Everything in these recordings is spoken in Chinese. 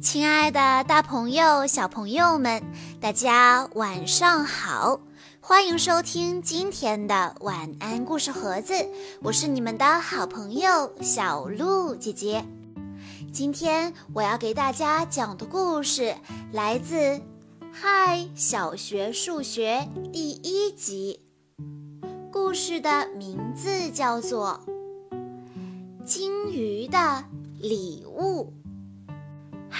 亲爱的，大朋友、小朋友们，大家晚上好！欢迎收听今天的晚安故事盒子，我是你们的好朋友小鹿姐姐。今天我要给大家讲的故事来自《嗨小学数学》第一集，故事的名字叫做《金鱼的礼物》。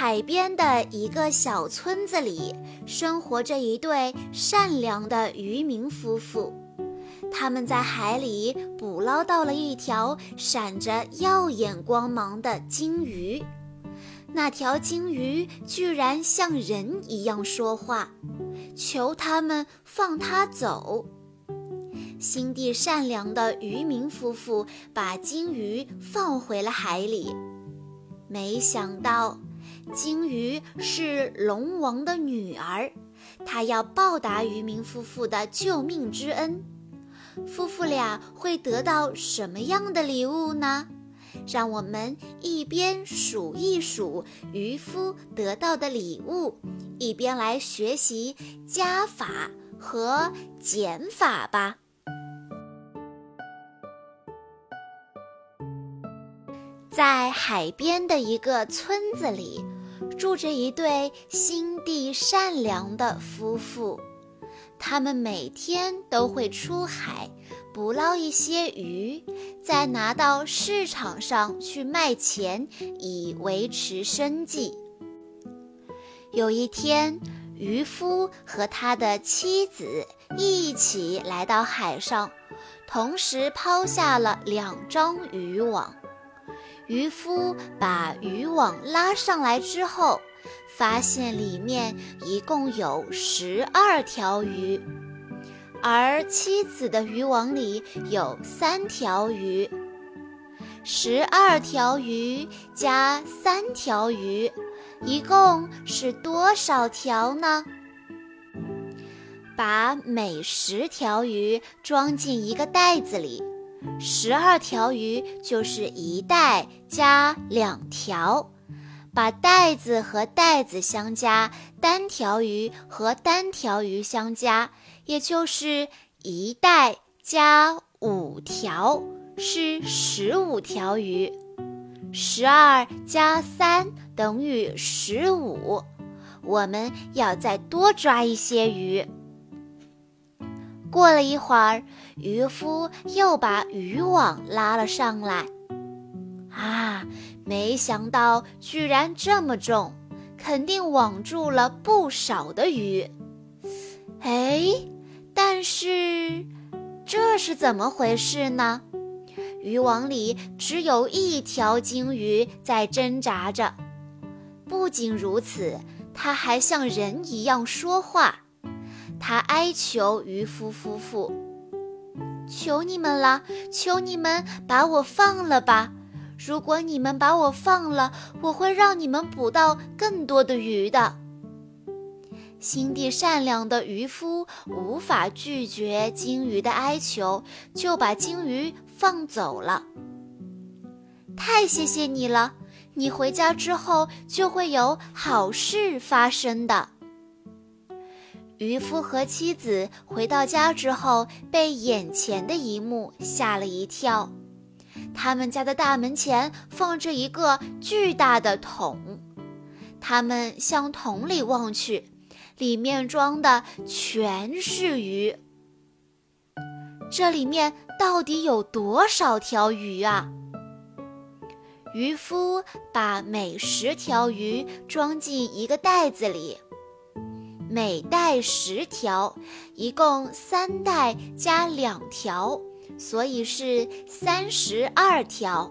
海边的一个小村子里，生活着一对善良的渔民夫妇。他们在海里捕捞到了一条闪着耀眼光芒的金鱼。那条金鱼居然像人一样说话，求他们放它走。心地善良的渔民夫妇把金鱼放回了海里，没想到。金鱼是龙王的女儿，她要报答渔民夫妇的救命之恩。夫妇俩会得到什么样的礼物呢？让我们一边数一数渔夫得到的礼物，一边来学习加法和减法吧。在海边的一个村子里。住着一对心地善良的夫妇，他们每天都会出海捕捞一些鱼，再拿到市场上去卖钱，以维持生计。有一天，渔夫和他的妻子一起来到海上，同时抛下了两张渔网。渔夫把渔网拉上来之后，发现里面一共有十二条鱼，而妻子的渔网里有三条鱼。十二条鱼加三条鱼，一共是多少条呢？把每十条鱼装进一个袋子里。十二条鱼就是一袋加两条，把袋子和袋子相加，单条鱼和单条鱼相加，也就是一袋加五条是十五条鱼。十二加三等于十五，我们要再多抓一些鱼。过了一会儿，渔夫又把渔网拉了上来。啊，没想到居然这么重，肯定网住了不少的鱼。哎，但是这是怎么回事呢？渔网里只有一条鲸鱼在挣扎着。不仅如此，它还像人一样说话。他哀求渔夫夫妇：“求你们了，求你们把我放了吧！如果你们把我放了，我会让你们捕到更多的鱼的。”心地善良的渔夫无法拒绝鲸鱼的哀求，就把鲸鱼放走了。太谢谢你了！你回家之后就会有好事发生的。渔夫和妻子回到家之后，被眼前的一幕吓了一跳。他们家的大门前放着一个巨大的桶，他们向桶里望去，里面装的全是鱼。这里面到底有多少条鱼啊？渔夫把每十条鱼装进一个袋子里。每袋十条，一共三袋加两条，所以是三十二条。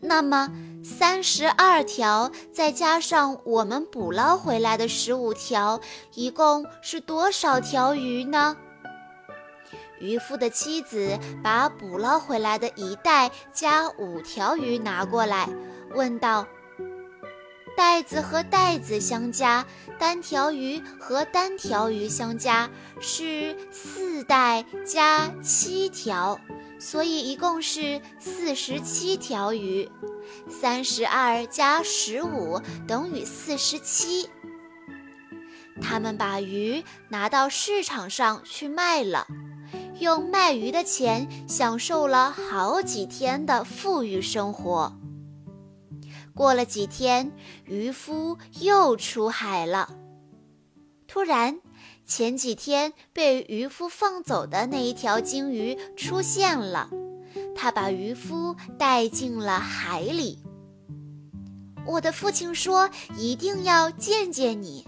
那么三十二条再加上我们捕捞回来的十五条，一共是多少条鱼呢？渔夫的妻子把捕捞回来的一袋加五条鱼拿过来，问道。袋子和袋子相加，单条鱼和单条鱼相加是四袋加七条，所以一共是四十七条鱼。三十二加十五等于四十七。他们把鱼拿到市场上去卖了，用卖鱼的钱享受了好几天的富裕生活。过了几天，渔夫又出海了。突然，前几天被渔夫放走的那一条鲸鱼出现了，它把渔夫带进了海里。我的父亲说：“一定要见见你。”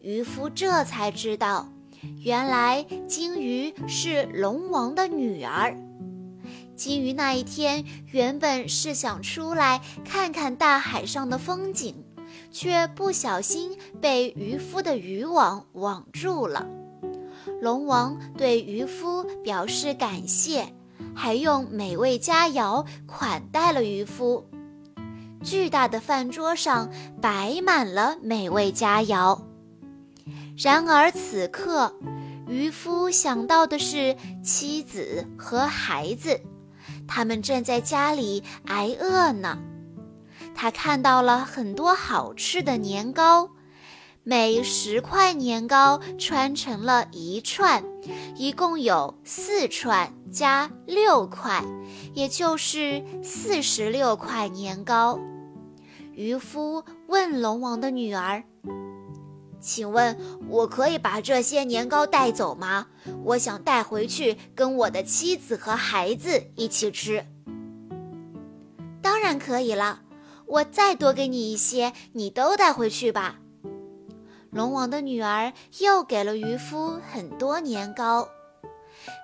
渔夫这才知道，原来鲸鱼是龙王的女儿。金鱼那一天原本是想出来看看大海上的风景，却不小心被渔夫的渔网网住了。龙王对渔夫表示感谢，还用美味佳肴款待了渔夫。巨大的饭桌上摆满了美味佳肴。然而此刻，渔夫想到的是妻子和孩子，他们正在家里挨饿呢。他看到了很多好吃的年糕，每十块年糕穿成了一串，一共有四串加六块，也就是四十六块年糕。渔夫问龙王的女儿。请问，我可以把这些年糕带走吗？我想带回去跟我的妻子和孩子一起吃。当然可以了，我再多给你一些，你都带回去吧。龙王的女儿又给了渔夫很多年糕，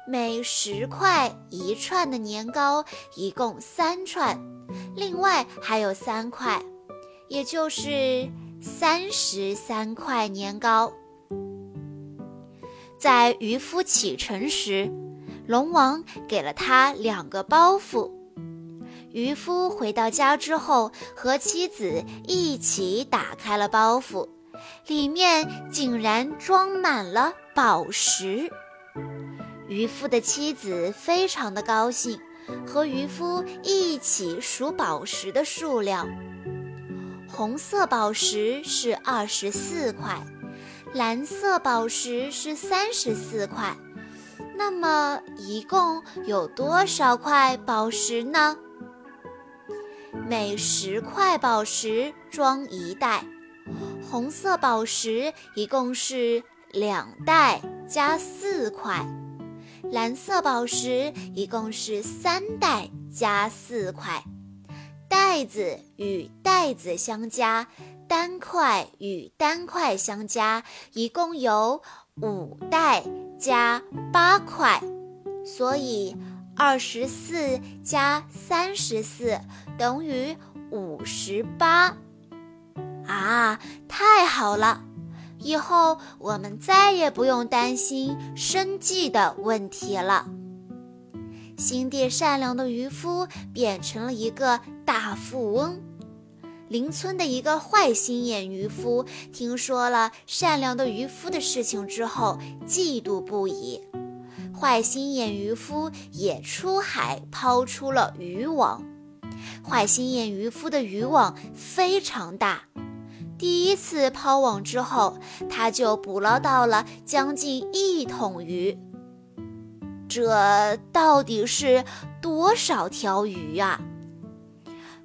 每十块一串的年糕，一共三串，另外还有三块，也就是。三十三块年糕。在渔夫启程时，龙王给了他两个包袱。渔夫回到家之后，和妻子一起打开了包袱，里面竟然装满了宝石。渔夫的妻子非常的高兴，和渔夫一起数宝石的数量。红色宝石是二十四块，蓝色宝石是三十四块，那么一共有多少块宝石呢？每十块宝石装一袋，红色宝石一共是两袋加四块，蓝色宝石一共是三袋加四块。袋子与袋子相加，单块与单块相加，一共有五袋加八块，所以二十四加三十四等于五十八。啊，太好了！以后我们再也不用担心生计的问题了。心地善良的渔夫变成了一个大富翁。邻村的一个坏心眼渔夫听说了善良的渔夫的事情之后，嫉妒不已。坏心眼渔夫也出海抛出了渔网。坏心眼渔夫的渔网非常大，第一次抛网之后，他就捕捞到了将近一桶鱼。这到底是多少条鱼呀？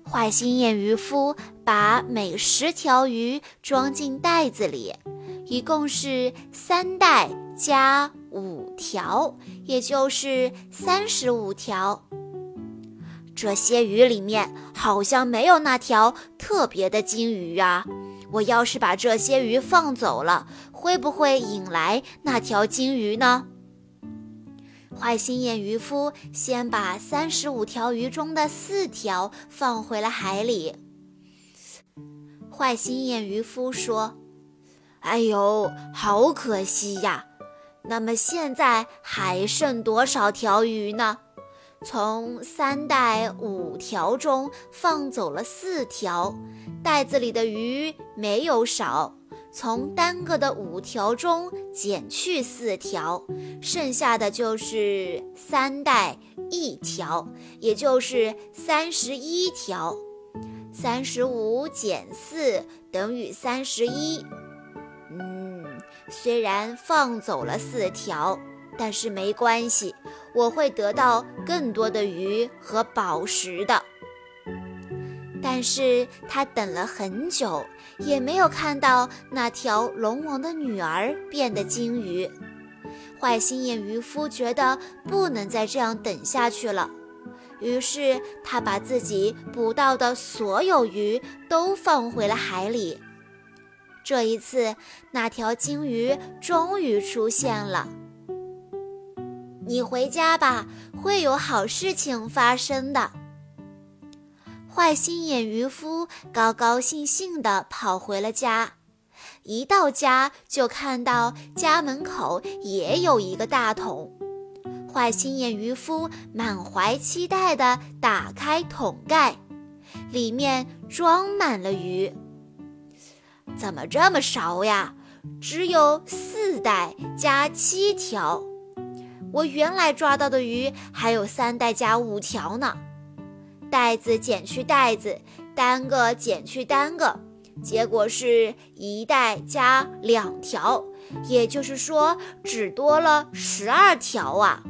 坏心眼渔夫把每十条鱼装进袋子里，一共是三袋加五条，也就是三十五条。这些鱼里面好像没有那条特别的金鱼啊！我要是把这些鱼放走了，会不会引来那条金鱼呢？坏心眼渔夫先把三十五条鱼中的四条放回了海里。坏心眼渔夫说：“哎呦，好可惜呀！那么现在还剩多少条鱼呢？从三袋五条中放走了四条，袋子里的鱼没有少，从单个的五条中减去四条，剩下的就是三袋一条，也就是三十一条。三十五减四等于三十一。嗯，虽然放走了四条，但是没关系，我会得到更多的鱼和宝石的。但是他等了很久，也没有看到那条龙王的女儿变的鲸鱼。坏心眼渔夫觉得不能再这样等下去了，于是他把自己捕到的所有鱼都放回了海里。这一次，那条鲸鱼终于出现了。你回家吧，会有好事情发生的。坏心眼渔夫高高兴兴地跑回了家，一到家就看到家门口也有一个大桶。坏心眼渔夫满怀期待地打开桶盖，里面装满了鱼。怎么这么少呀？只有四袋加七条。我原来抓到的鱼还有三袋加五条呢。袋子减去袋子，单个减去单个，结果是一袋加两条，也就是说只多了十二条啊！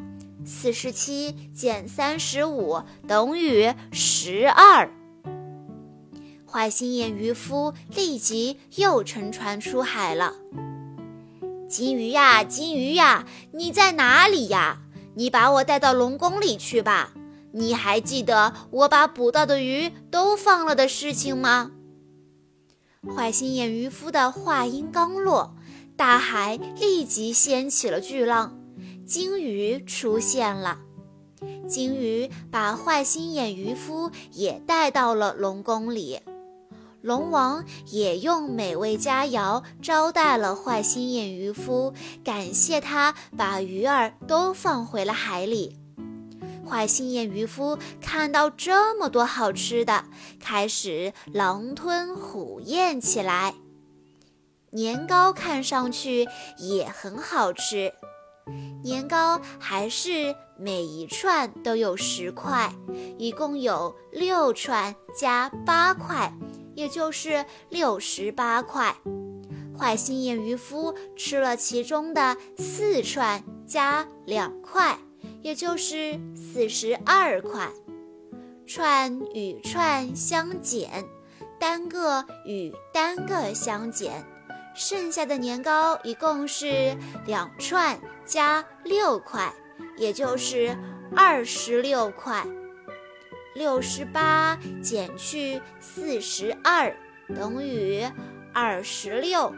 四十七减三十五等于十二。坏心眼渔夫立即又乘船出海了。金鱼呀，金鱼呀，你在哪里呀？你把我带到龙宫里去吧。你还记得我把捕到的鱼都放了的事情吗？坏心眼渔夫的话音刚落，大海立即掀起了巨浪，鲸鱼出现了。鲸鱼把坏心眼渔夫也带到了龙宫里，龙王也用美味佳肴招待了坏心眼渔夫，感谢他把鱼儿都放回了海里。坏心眼渔夫看到这么多好吃的，开始狼吞虎咽起来。年糕看上去也很好吃，年糕还是每一串都有十块，一共有六串加八块，也就是六十八块。坏心眼渔夫吃了其中的四串加两块。也就是四十二块，串与串相减，单个与单个相减，剩下的年糕一共是两串加六块，也就是二十六块。六十八减去四十二等于二十六，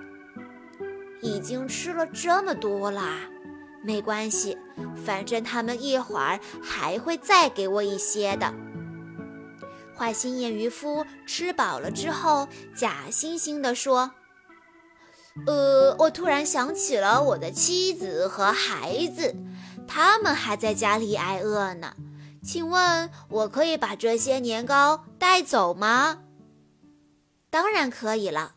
已经吃了这么多啦。没关系，反正他们一会儿还会再给我一些的。坏心眼渔夫吃饱了之后，假惺惺地说：“呃，我突然想起了我的妻子和孩子，他们还在家里挨饿呢。请问，我可以把这些年糕带走吗？”“当然可以了。”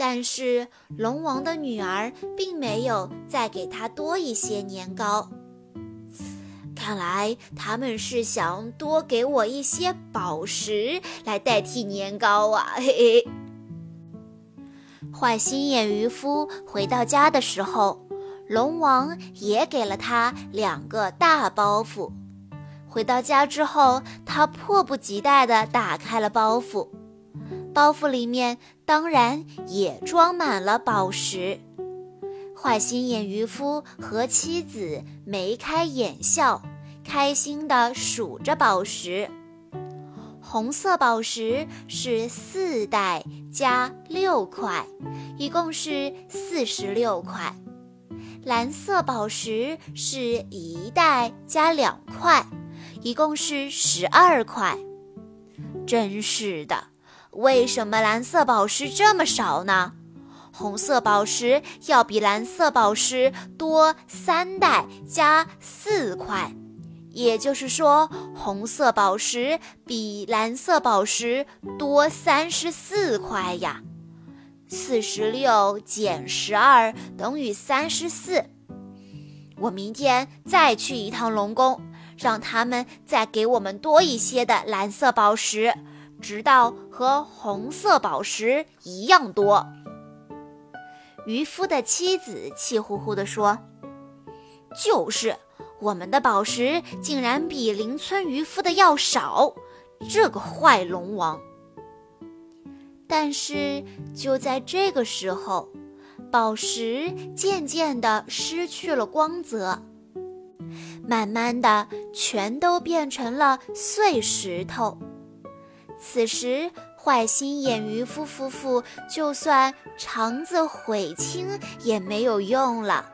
但是龙王的女儿并没有再给他多一些年糕，看来他们是想多给我一些宝石来代替年糕啊！嘿嘿。坏心眼渔夫回到家的时候，龙王也给了他两个大包袱。回到家之后，他迫不及待地打开了包袱。包袱里面当然也装满了宝石。坏心眼渔夫和妻子眉开眼笑，开心地数着宝石。红色宝石是四袋加六块，一共是四十六块。蓝色宝石是一袋加两块，一共是十二块。真是的。为什么蓝色宝石这么少呢？红色宝石要比蓝色宝石多三袋加四块，也就是说，红色宝石比蓝色宝石多三十四块呀。四十六减十二等于三十四。我明天再去一趟龙宫，让他们再给我们多一些的蓝色宝石，直到和红色宝石一样多。渔夫的妻子气呼呼地说：“就是，我们的宝石竟然比邻村渔夫的要少，这个坏龙王！”但是就在这个时候，宝石渐渐地失去了光泽，慢慢的全都变成了碎石头。此时。坏心眼渔夫夫妇就算肠子悔青也没有用了。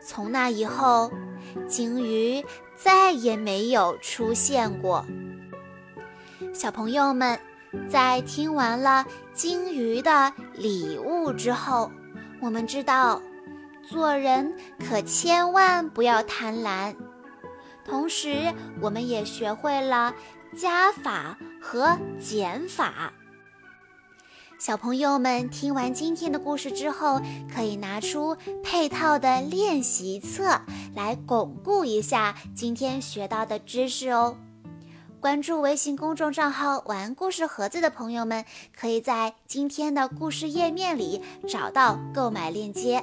从那以后，鲸鱼再也没有出现过。小朋友们，在听完了鲸鱼的礼物之后，我们知道，做人可千万不要贪婪。同时，我们也学会了加法。和减法。小朋友们听完今天的故事之后，可以拿出配套的练习册来巩固一下今天学到的知识哦。关注微信公众账号“玩故事盒子”的朋友们，可以在今天的故事页面里找到购买链接。